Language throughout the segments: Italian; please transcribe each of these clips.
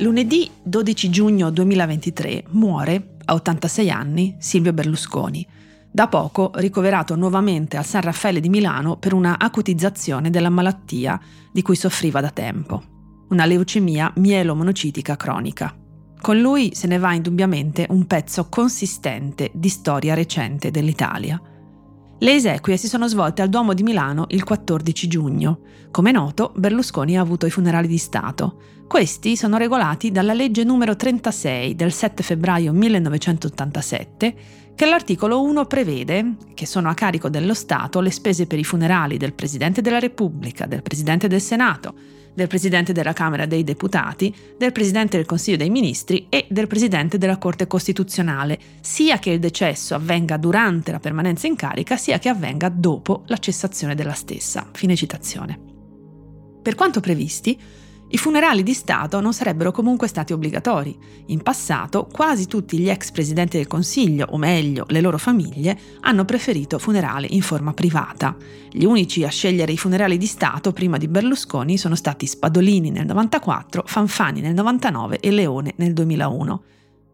Lunedì 12 giugno 2023 muore, a 86 anni, Silvio Berlusconi, da poco ricoverato nuovamente al San Raffaele di Milano per una acutizzazione della malattia di cui soffriva da tempo, una leucemia mielomonocitica cronica. Con lui se ne va indubbiamente un pezzo consistente di storia recente dell'Italia. Le esequie si sono svolte al Duomo di Milano il 14 giugno. Come noto, Berlusconi ha avuto i funerali di Stato. Questi sono regolati dalla legge numero 36 del 7 febbraio 1987, che all'articolo 1 prevede che sono a carico dello Stato le spese per i funerali del Presidente della Repubblica, del Presidente del Senato, del Presidente della Camera dei Deputati, del Presidente del Consiglio dei Ministri e del Presidente della Corte Costituzionale, sia che il decesso avvenga durante la permanenza in carica, sia che avvenga dopo la cessazione della stessa. Fine citazione. Per quanto previsti, i funerali di Stato non sarebbero comunque stati obbligatori. In passato quasi tutti gli ex presidenti del Consiglio, o meglio le loro famiglie, hanno preferito funerali in forma privata. Gli unici a scegliere i funerali di Stato prima di Berlusconi sono stati Spadolini nel 94, Fanfani nel 99 e Leone nel 2001.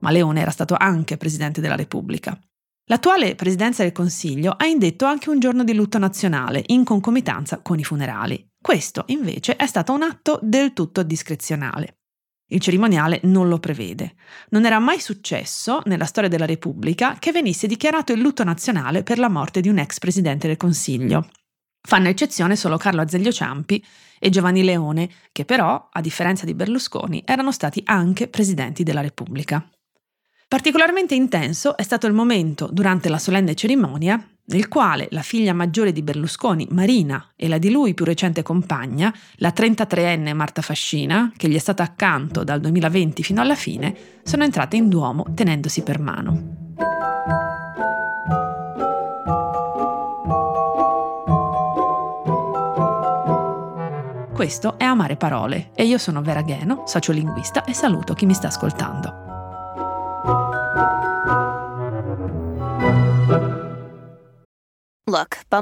Ma Leone era stato anche presidente della Repubblica. L'attuale presidenza del Consiglio ha indetto anche un giorno di lutto nazionale in concomitanza con i funerali. Questo invece è stato un atto del tutto discrezionale. Il cerimoniale non lo prevede. Non era mai successo, nella storia della Repubblica, che venisse dichiarato il lutto nazionale per la morte di un ex presidente del Consiglio. Fanno eccezione solo Carlo Azeglio Ciampi e Giovanni Leone, che però, a differenza di Berlusconi, erano stati anche presidenti della Repubblica. Particolarmente intenso è stato il momento, durante la solenne cerimonia, nel quale la figlia maggiore di Berlusconi, Marina, e la di lui più recente compagna, la 33enne Marta Fascina, che gli è stata accanto dal 2020 fino alla fine, sono entrate in Duomo tenendosi per mano. Questo è Amare Parole e io sono Vera Gheno, sociolinguista e saluto chi mi sta ascoltando.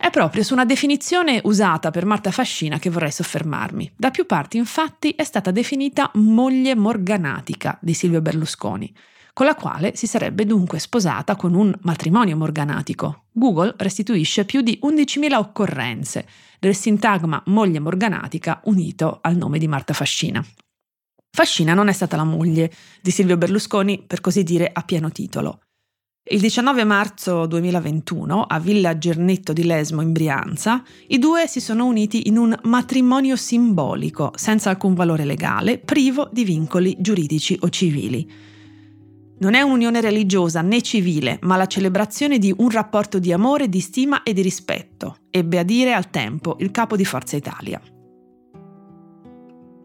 È proprio su una definizione usata per Marta Fascina che vorrei soffermarmi. Da più parti, infatti, è stata definita moglie morganatica di Silvio Berlusconi, con la quale si sarebbe dunque sposata con un matrimonio morganatico. Google restituisce più di 11.000 occorrenze del sintagma moglie morganatica unito al nome di Marta Fascina. Fascina non è stata la moglie di Silvio Berlusconi, per così dire, a pieno titolo. Il 19 marzo 2021, a Villa Gernetto di Lesmo in Brianza, i due si sono uniti in un matrimonio simbolico, senza alcun valore legale, privo di vincoli giuridici o civili. Non è un'unione religiosa né civile, ma la celebrazione di un rapporto di amore, di stima e di rispetto, ebbe a dire al tempo il capo di Forza Italia.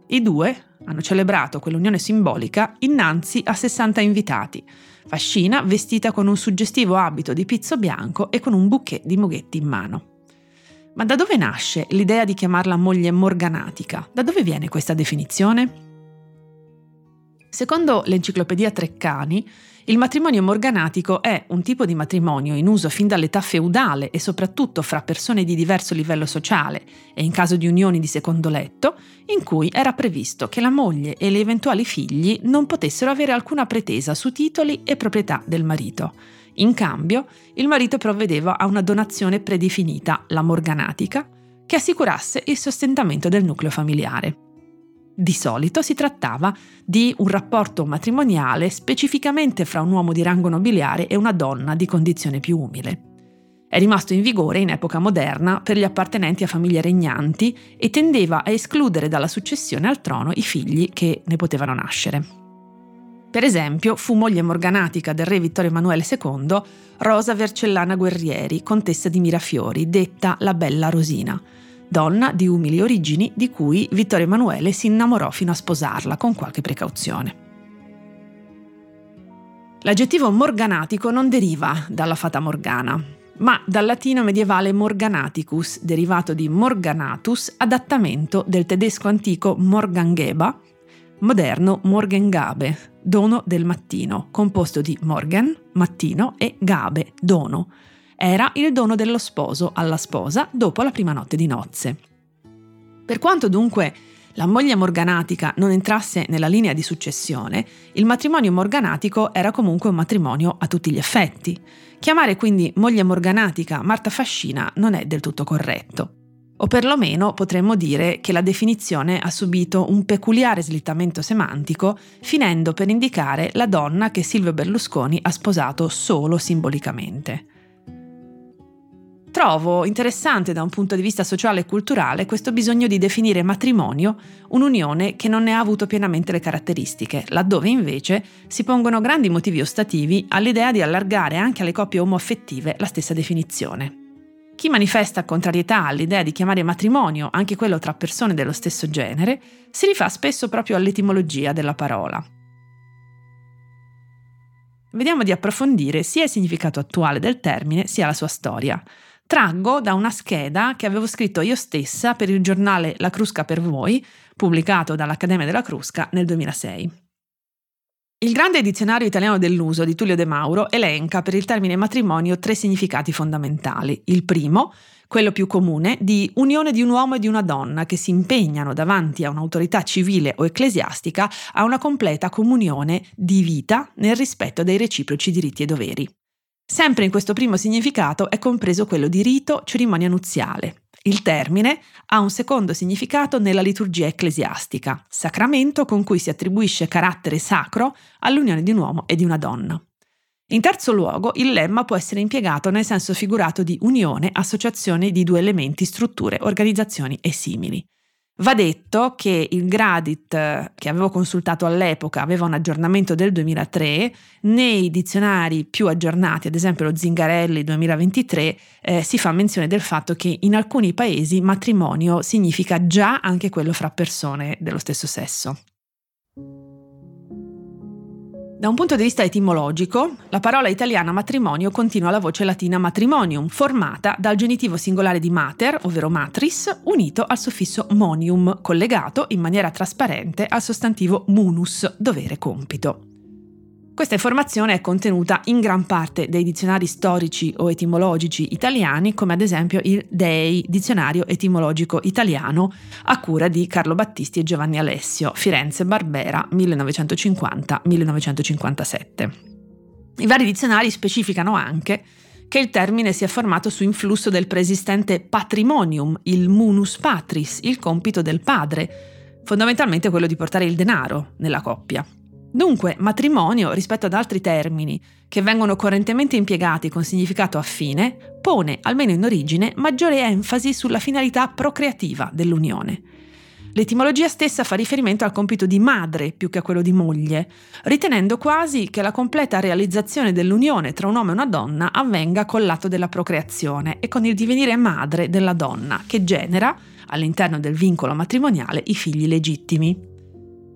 I due hanno celebrato quell'unione simbolica innanzi a 60 invitati, Fascina vestita con un suggestivo abito di pizzo bianco e con un bouquet di moghetti in mano. Ma da dove nasce l'idea di chiamarla moglie morganatica? Da dove viene questa definizione? Secondo l'enciclopedia Treccani, il matrimonio morganatico è un tipo di matrimonio in uso fin dall'età feudale e soprattutto fra persone di diverso livello sociale e in caso di unioni di secondo letto, in cui era previsto che la moglie e gli eventuali figli non potessero avere alcuna pretesa su titoli e proprietà del marito. In cambio, il marito provvedeva a una donazione predefinita, la morganatica, che assicurasse il sostentamento del nucleo familiare. Di solito si trattava di un rapporto matrimoniale specificamente fra un uomo di rango nobiliare e una donna di condizione più umile. È rimasto in vigore in epoca moderna per gli appartenenti a famiglie regnanti e tendeva a escludere dalla successione al trono i figli che ne potevano nascere. Per esempio, fu moglie morganatica del re Vittorio Emanuele II Rosa Vercellana Guerrieri, contessa di Mirafiori, detta la Bella Rosina, donna di umili origini di cui Vittorio Emanuele si innamorò fino a sposarla con qualche precauzione. L'aggettivo morganatico non deriva dalla fata morgana, ma dal latino medievale morganaticus, derivato di morganatus, adattamento del tedesco antico morgangeba, moderno morgengabe, dono del mattino, composto di morgen, mattino, e gabe, dono. Era il dono dello sposo alla sposa dopo la prima notte di nozze. Per quanto dunque la moglie morganatica non entrasse nella linea di successione, il matrimonio morganatico era comunque un matrimonio a tutti gli effetti. Chiamare quindi moglie morganatica Marta Fascina non è del tutto corretto. O perlomeno potremmo dire che la definizione ha subito un peculiare slittamento semantico, finendo per indicare la donna che Silvio Berlusconi ha sposato solo simbolicamente. Trovo interessante da un punto di vista sociale e culturale questo bisogno di definire matrimonio un'unione che non ne ha avuto pienamente le caratteristiche, laddove invece si pongono grandi motivi ostativi all'idea di allargare anche alle coppie omoaffettive la stessa definizione. Chi manifesta contrarietà all'idea di chiamare matrimonio anche quello tra persone dello stesso genere si rifà spesso proprio all'etimologia della parola. Vediamo di approfondire sia il significato attuale del termine sia la sua storia traggo da una scheda che avevo scritto io stessa per il giornale La Crusca per voi, pubblicato dall'Accademia della Crusca nel 2006. Il grande dizionario italiano dell'uso di Tullio De Mauro elenca per il termine matrimonio tre significati fondamentali. Il primo, quello più comune, di unione di un uomo e di una donna che si impegnano davanti a un'autorità civile o ecclesiastica a una completa comunione di vita nel rispetto dei reciproci diritti e doveri. Sempre in questo primo significato è compreso quello di rito, cerimonia nuziale. Il termine ha un secondo significato nella liturgia ecclesiastica, sacramento con cui si attribuisce carattere sacro all'unione di un uomo e di una donna. In terzo luogo, il lemma può essere impiegato nel senso figurato di unione, associazione di due elementi, strutture, organizzazioni e simili. Va detto che il Gradit eh, che avevo consultato all'epoca aveva un aggiornamento del 2003, nei dizionari più aggiornati, ad esempio lo Zingarelli 2023, eh, si fa menzione del fatto che in alcuni paesi matrimonio significa già anche quello fra persone dello stesso sesso. Da un punto di vista etimologico, la parola italiana matrimonio continua la voce latina matrimonium, formata dal genitivo singolare di mater, ovvero matris, unito al suffisso monium, collegato in maniera trasparente al sostantivo munus, dovere compito. Questa informazione è contenuta in gran parte dei dizionari storici o etimologici italiani, come ad esempio il DEI, Dizionario etimologico italiano, a cura di Carlo Battisti e Giovanni Alessio, Firenze Barbera 1950-1957. I vari dizionari specificano anche che il termine si è formato su influsso del preesistente patrimonium, il munus patris, il compito del padre, fondamentalmente quello di portare il denaro nella coppia. Dunque, matrimonio, rispetto ad altri termini che vengono correntemente impiegati con significato affine, pone, almeno in origine, maggiore enfasi sulla finalità procreativa dell'unione. L'etimologia stessa fa riferimento al compito di madre più che a quello di moglie, ritenendo quasi che la completa realizzazione dell'unione tra un uomo e una donna avvenga col lato della procreazione e con il divenire madre della donna, che genera, all'interno del vincolo matrimoniale, i figli legittimi.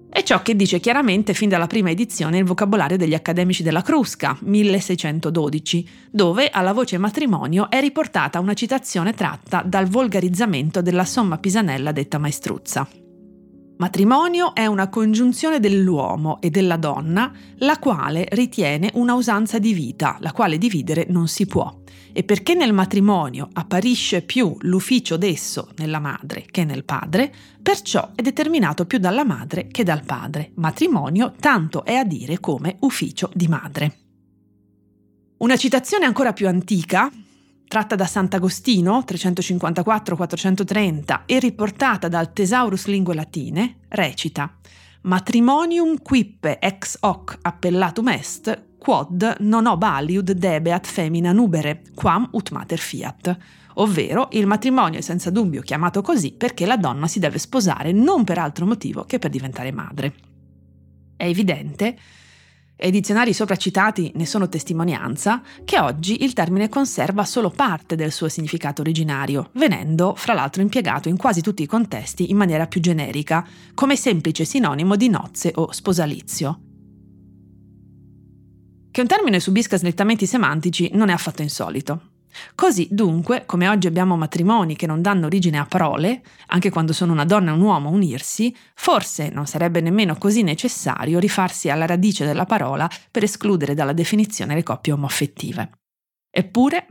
È ciò che dice chiaramente fin dalla prima edizione il vocabolario degli accademici della Crusca, 1612, dove alla voce matrimonio è riportata una citazione tratta dal volgarizzamento della somma pisanella detta maestruzza. Matrimonio è una congiunzione dell'uomo e della donna, la quale ritiene una usanza di vita, la quale dividere non si può. E perché nel matrimonio apparisce più l'ufficio d'esso nella madre che nel padre, perciò è determinato più dalla madre che dal padre. Matrimonio tanto è a dire come ufficio di madre. Una citazione ancora più antica, tratta da Sant'Agostino 354-430 e riportata dal Thesaurus Lingue Latine, recita Matrimonium quippe ex hoc appellatum est, quod non obaliud debeat femina nubere, quam ut mater fiat. Ovvero, il matrimonio è senza dubbio chiamato così perché la donna si deve sposare non per altro motivo che per diventare madre. È evidente e i dizionari sopra citati ne sono testimonianza, che oggi il termine conserva solo parte del suo significato originario, venendo fra l'altro impiegato in quasi tutti i contesti in maniera più generica, come semplice sinonimo di nozze o sposalizio. Che un termine subisca slittamenti semantici non è affatto insolito. Così, dunque, come oggi abbiamo matrimoni che non danno origine a parole, anche quando sono una donna e un uomo unirsi, forse non sarebbe nemmeno così necessario rifarsi alla radice della parola per escludere dalla definizione le coppie omoaffettive. Eppure,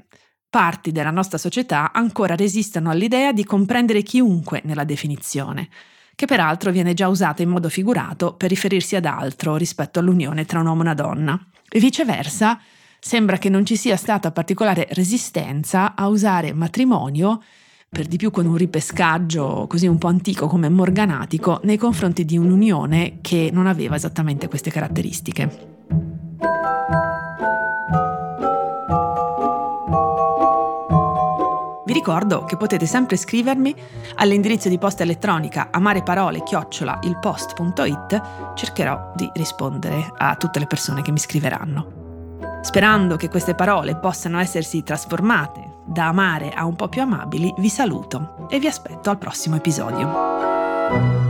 parti della nostra società ancora resistono all'idea di comprendere chiunque nella definizione, che peraltro viene già usata in modo figurato per riferirsi ad altro rispetto all'unione tra un uomo e una donna. E viceversa, sembra che non ci sia stata particolare resistenza a usare matrimonio, per di più con un ripescaggio così un po' antico come morganatico, nei confronti di un'unione che non aveva esattamente queste caratteristiche. Vi ricordo che potete sempre scrivermi all'indirizzo di posta elettronica amareparole-ilpost.it, cercherò di rispondere a tutte le persone che mi scriveranno. Sperando che queste parole possano essersi trasformate da amare a un po' più amabili, vi saluto e vi aspetto al prossimo episodio.